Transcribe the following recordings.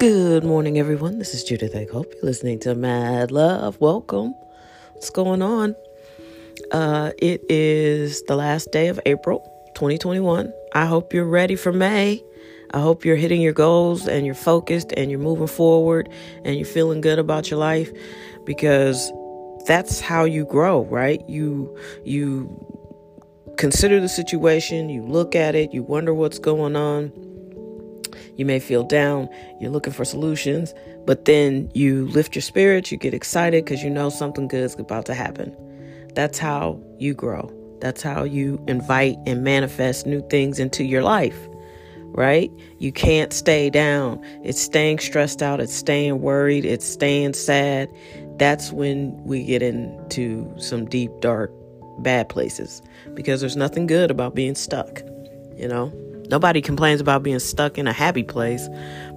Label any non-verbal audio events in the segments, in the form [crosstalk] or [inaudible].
Good morning, everyone. This is Judith I hope You're listening to Mad Love. Welcome. What's going on? Uh, it is the last day of April 2021. I hope you're ready for May. I hope you're hitting your goals and you're focused and you're moving forward and you're feeling good about your life because that's how you grow, right? You you consider the situation, you look at it, you wonder what's going on you may feel down, you're looking for solutions, but then you lift your spirits, you get excited because you know something good is about to happen. That's how you grow. That's how you invite and manifest new things into your life, right? You can't stay down. It's staying stressed out, it's staying worried, it's staying sad. That's when we get into some deep, dark, bad places because there's nothing good about being stuck, you know? Nobody complains about being stuck in a happy place,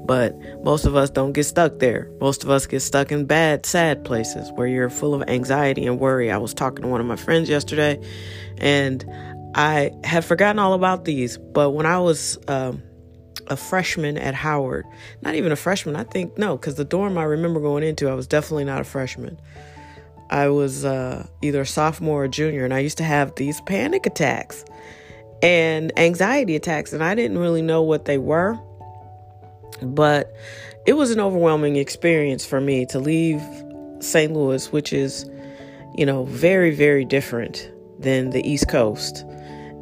but most of us don't get stuck there. Most of us get stuck in bad, sad places where you're full of anxiety and worry. I was talking to one of my friends yesterday, and I had forgotten all about these, but when I was um, a freshman at Howard, not even a freshman, I think, no, because the dorm I remember going into, I was definitely not a freshman. I was uh, either a sophomore or junior, and I used to have these panic attacks and anxiety attacks, and I didn't really know what they were. But it was an overwhelming experience for me to leave St. Louis, which is, you know, very, very different than the East Coast.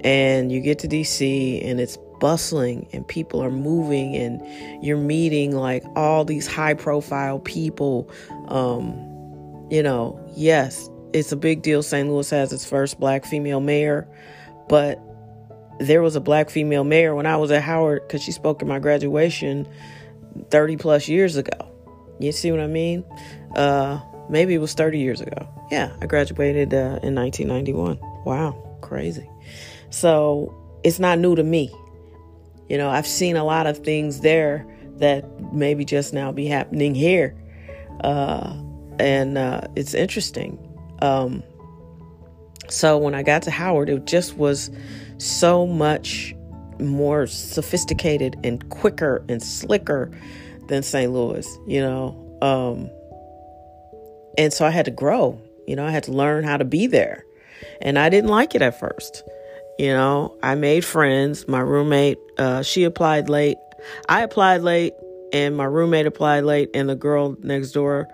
And you get to DC and it's bustling and people are moving and you're meeting like all these high profile people. Um, you know, yes, it's a big deal. St. Louis has its first black female mayor, but there was a black female mayor when I was at Howard because she spoke at my graduation 30 plus years ago. You see what I mean? Uh, maybe it was 30 years ago. Yeah, I graduated uh, in 1991. Wow, crazy. So it's not new to me. You know, I've seen a lot of things there that maybe just now be happening here. Uh, and uh, it's interesting. Um, so when I got to Howard, it just was so much more sophisticated and quicker and slicker than St. Louis, you know. Um, and so I had to grow, you know, I had to learn how to be there. And I didn't like it at first. You know, I made friends. My roommate, uh, she applied late. I applied late, and my roommate applied late, and the girl next door,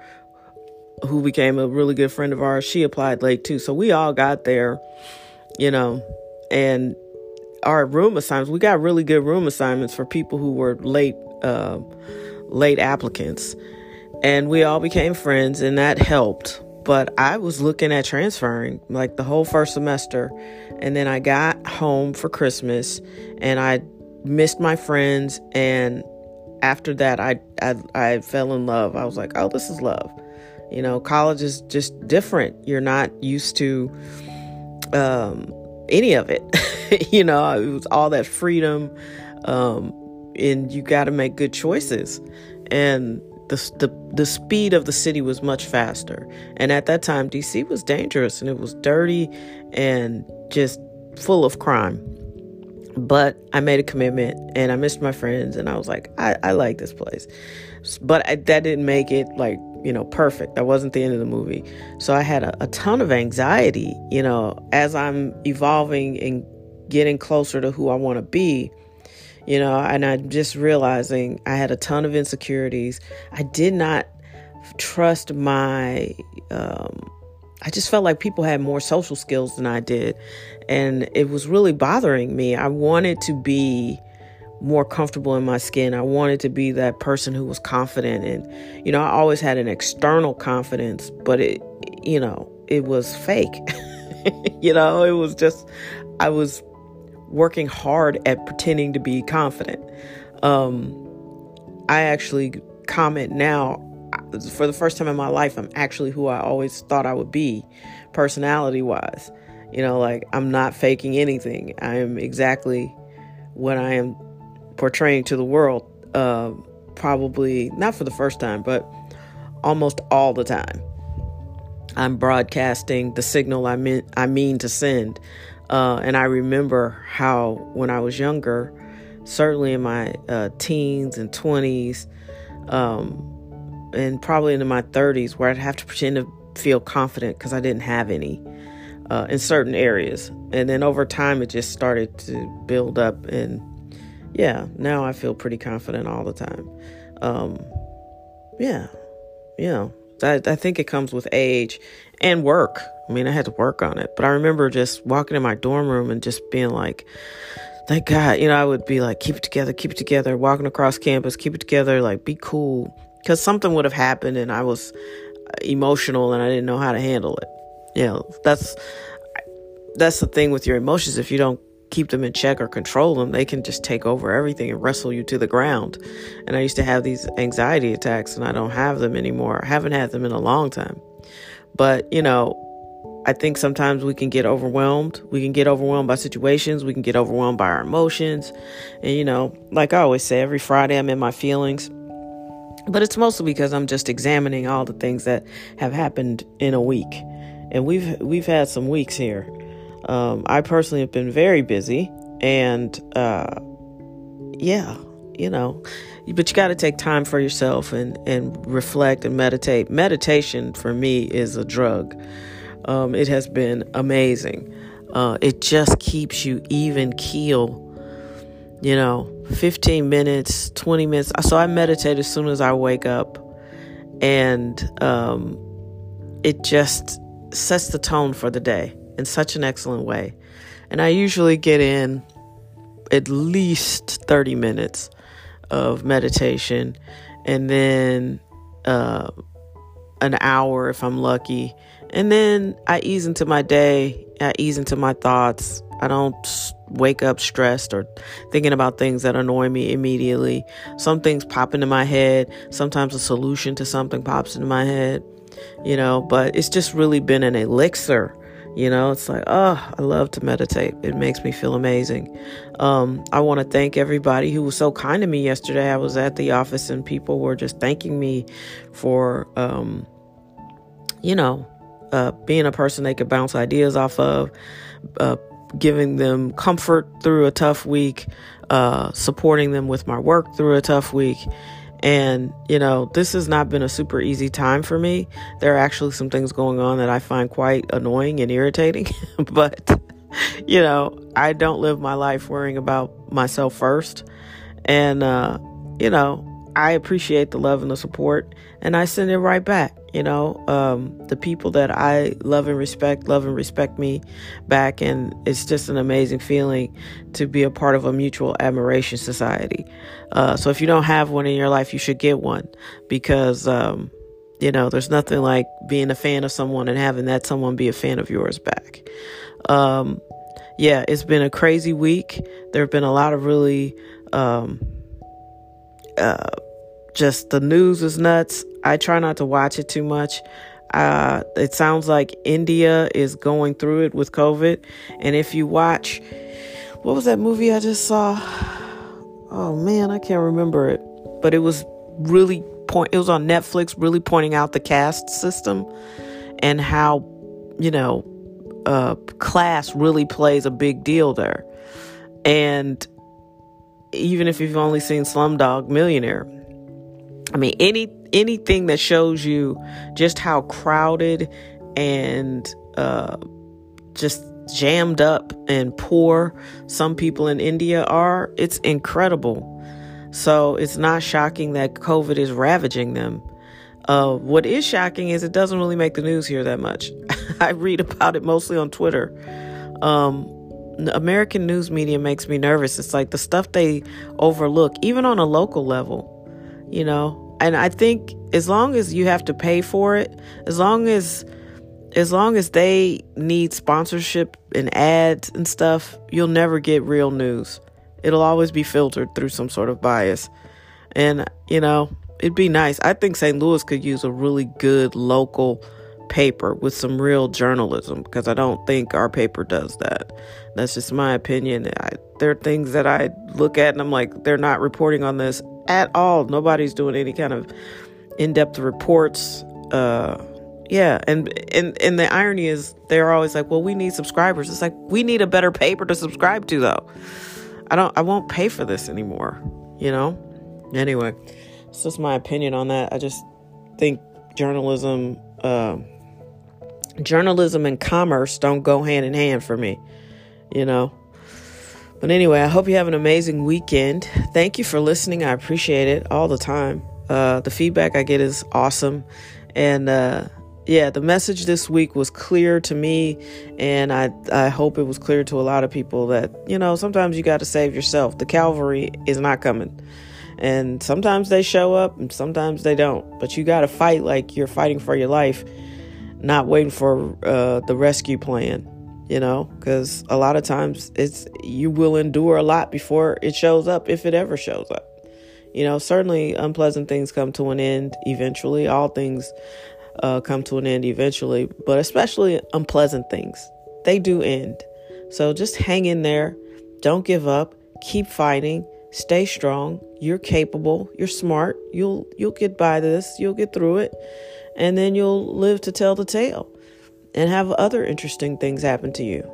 who became a really good friend of ours, she applied late too. So we all got there, you know, and our room assignments we got really good room assignments for people who were late uh, late applicants. And we all became friends and that helped. But i was looking at transferring like the whole first semester. And then i got home for christmas and i missed my friends. And after that i i, I fell in love. I was like oh this is love. You know college is just different. You're not used to um any of it. [laughs] you know, it was all that freedom. Um, and you got to make good choices. And the, the the speed of the city was much faster. And at that time, DC was dangerous and it was dirty and just full of crime. But I made a commitment and I missed my friends and I was like, I, I like this place. But I, that didn't make it like you know, perfect. That wasn't the end of the movie. So I had a, a ton of anxiety, you know, as I'm evolving and getting closer to who I want to be, you know, and I'm just realizing I had a ton of insecurities. I did not trust my, um, I just felt like people had more social skills than I did. And it was really bothering me. I wanted to be more comfortable in my skin. I wanted to be that person who was confident and you know, I always had an external confidence, but it you know, it was fake. [laughs] you know, it was just I was working hard at pretending to be confident. Um I actually comment now for the first time in my life I'm actually who I always thought I would be personality wise. You know, like I'm not faking anything. I am exactly what I am portraying to the world, uh, probably not for the first time, but almost all the time. I'm broadcasting the signal I mean I mean to send, uh, and I remember how when I was younger, certainly in my uh, teens and twenties, Um, and probably into my 30s where I'd have to pretend to feel confident because I didn't have any uh, in certain areas. And then over time, it just started to build up. And yeah, now I feel pretty confident all the time. Um, yeah, know, I, I think it comes with age and work. I mean, I had to work on it, but I remember just walking in my dorm room and just being like, thank God, you know, I would be like, keep it together, keep it together, walking across campus, keep it together, like, be cool. Because something would have happened and I was uh, emotional and I didn't know how to handle it. You know, that's that's the thing with your emotions. If you don't keep them in check or control them, they can just take over everything and wrestle you to the ground. And I used to have these anxiety attacks and I don't have them anymore. I haven't had them in a long time. But, you know, I think sometimes we can get overwhelmed. We can get overwhelmed by situations. We can get overwhelmed by our emotions. And, you know, like I always say, every Friday I'm in my feelings. But it's mostly because I'm just examining all the things that have happened in a week. And we've we've had some weeks here. Um, I personally have been very busy, and uh, yeah, you know, but you got to take time for yourself and and reflect and meditate. Meditation for me is a drug. Um, it has been amazing. Uh, it just keeps you even keel. You know, 15 minutes, 20 minutes. So I meditate as soon as I wake up, and um, it just sets the tone for the day in such an excellent way. And I usually get in at least 30 minutes of meditation and then uh, an hour if I'm lucky. And then I ease into my day, I ease into my thoughts. I don't wake up stressed or thinking about things that annoy me immediately. Some things pop into my head. Sometimes a solution to something pops into my head, you know, but it's just really been an elixir you know, it's like, oh, I love to meditate. It makes me feel amazing. Um, I want to thank everybody who was so kind to me yesterday. I was at the office and people were just thanking me for, um, you know, uh, being a person they could bounce ideas off of, uh, giving them comfort through a tough week, uh, supporting them with my work through a tough week. And, you know, this has not been a super easy time for me. There are actually some things going on that I find quite annoying and irritating. [laughs] but, you know, I don't live my life worrying about myself first. And, uh, you know, I appreciate the love and the support, and I send it right back. You know, um, the people that I love and respect, love and respect me back, and it's just an amazing feeling to be a part of a mutual admiration society. Uh, so if you don't have one in your life, you should get one because, um, you know, there's nothing like being a fan of someone and having that someone be a fan of yours back. Um, yeah, it's been a crazy week. There have been a lot of really, um, uh, just the news is nuts. I try not to watch it too much. Uh, it sounds like India is going through it with COVID. And if you watch, what was that movie I just saw? Oh man, I can't remember it. But it was really point. It was on Netflix, really pointing out the caste system and how, you know, uh, class really plays a big deal there. And even if you've only seen Slumdog Millionaire, I mean, any anything that shows you just how crowded and uh, just jammed up and poor some people in India are, it's incredible. So it's not shocking that COVID is ravaging them. Uh, what is shocking is it doesn't really make the news here that much. [laughs] I read about it mostly on Twitter. Um, American news media makes me nervous. It's like the stuff they overlook, even on a local level you know and i think as long as you have to pay for it as long as as long as they need sponsorship and ads and stuff you'll never get real news. It'll always be filtered through some sort of bias. And you know it'd be nice. I think st louis could use a really good local paper with some real journalism because i don't think our paper does that. That's just my opinion. I, there are things that i look at and i'm like they're not reporting on this at all. Nobody's doing any kind of in-depth reports. Uh, yeah, and and and the irony is they're always like, "Well, we need subscribers." It's like we need a better paper to subscribe to, though. I don't. I won't pay for this anymore. You know. Anyway, It's just my opinion on that. I just think journalism, uh, journalism and commerce don't go hand in hand for me, you know. But anyway, I hope you have an amazing weekend. Thank you for listening. I appreciate it all the time. Uh, the feedback I get is awesome. And uh, yeah, the message this week was clear to me. And I, I hope it was clear to a lot of people that, you know, sometimes you got to save yourself. The cavalry is not coming. And sometimes they show up and sometimes they don't. But you got to fight like you're fighting for your life, not waiting for uh, the rescue plan you know because a lot of times it's you will endure a lot before it shows up if it ever shows up. You know certainly unpleasant things come to an end eventually. All things uh, come to an end eventually but especially unpleasant things they do end. So just hang in there. Don't give up. Keep fighting. Stay strong. You're capable. You're smart. You'll you'll get by this. You'll get through it. And then you'll live to tell the tale and have other interesting things happen to you.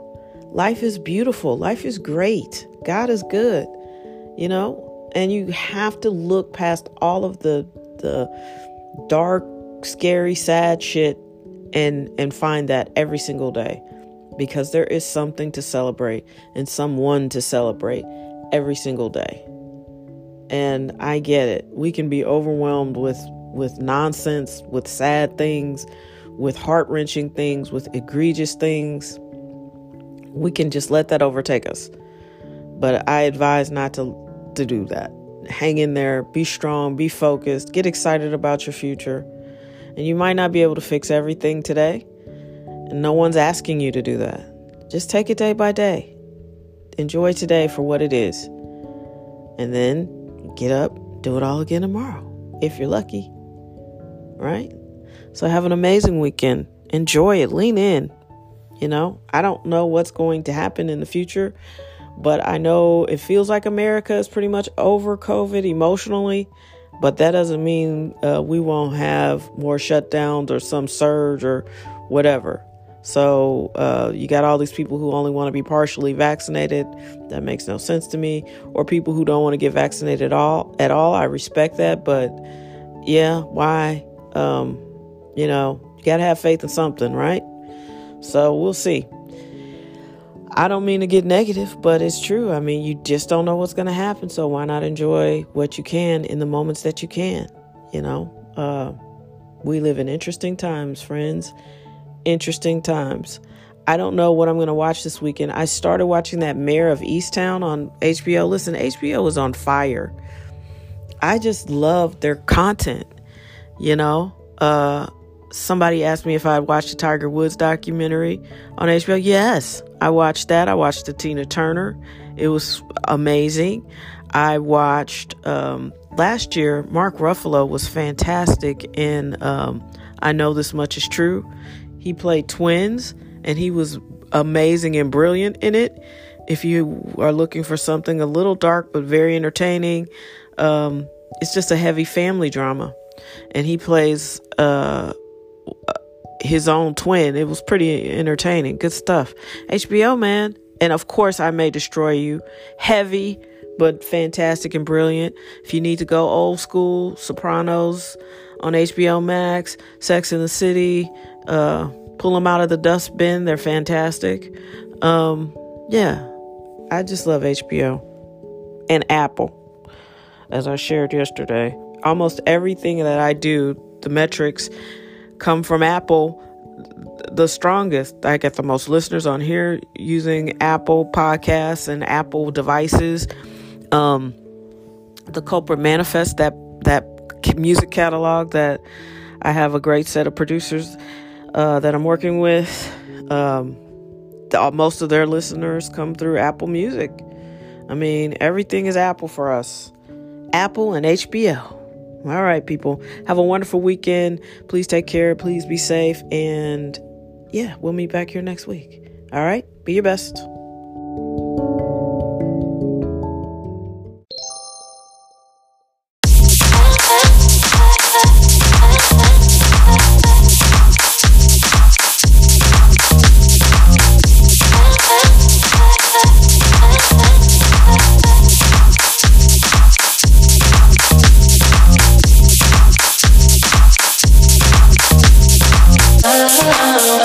Life is beautiful. Life is great. God is good, you know? And you have to look past all of the the dark, scary, sad shit and and find that every single day because there is something to celebrate and someone to celebrate every single day. And I get it. We can be overwhelmed with with nonsense, with sad things, with heart wrenching things, with egregious things, we can just let that overtake us. But I advise not to, to do that. Hang in there, be strong, be focused, get excited about your future. And you might not be able to fix everything today, and no one's asking you to do that. Just take it day by day. Enjoy today for what it is. And then get up, do it all again tomorrow, if you're lucky. Right? So have an amazing weekend. Enjoy it. Lean in. You know, I don't know what's going to happen in the future, but I know it feels like America is pretty much over COVID emotionally. But that doesn't mean uh, we won't have more shutdowns or some surge or whatever. So uh, you got all these people who only want to be partially vaccinated. That makes no sense to me. Or people who don't want to get vaccinated at all. At all, I respect that, but yeah, why? Um, you know, you got to have faith in something, right? So we'll see. I don't mean to get negative, but it's true. I mean, you just don't know what's going to happen. So why not enjoy what you can in the moments that you can? You know, uh, we live in interesting times, friends. Interesting times. I don't know what I'm going to watch this weekend. I started watching that Mare of Easttown on HBO. Listen, HBO is on fire. I just love their content, you know. Uh, somebody asked me if I watched the Tiger Woods documentary on HBO. Yes, I watched that. I watched the Tina Turner. It was amazing. I watched um, last year. Mark Ruffalo was fantastic in um, I Know This Much Is True. He played twins, and he was amazing and brilliant in it. If you are looking for something a little dark but very entertaining, um, it's just a heavy family drama, and he plays uh, his own twin. It was pretty entertaining. Good stuff. HBO, man. And of course, I May Destroy You. Heavy, but fantastic and brilliant. If you need to go old school, Sopranos on HBO Max, Sex in the City, uh, pull them out of the dustbin. They're fantastic. Um, yeah, I just love HBO and Apple. As I shared yesterday, almost everything that I do, the metrics come from Apple the strongest. I get the most listeners on here using Apple podcasts and Apple devices. Um, the Culprit Manifest, that that music catalog that I have a great set of producers uh, that I'm working with. Um, the, most of their listeners come through Apple Music. I mean, everything is Apple for us. Apple and HBO. All right, people. Have a wonderful weekend. Please take care. Please be safe. And yeah, we'll meet back here next week. All right? Be your best. Oh,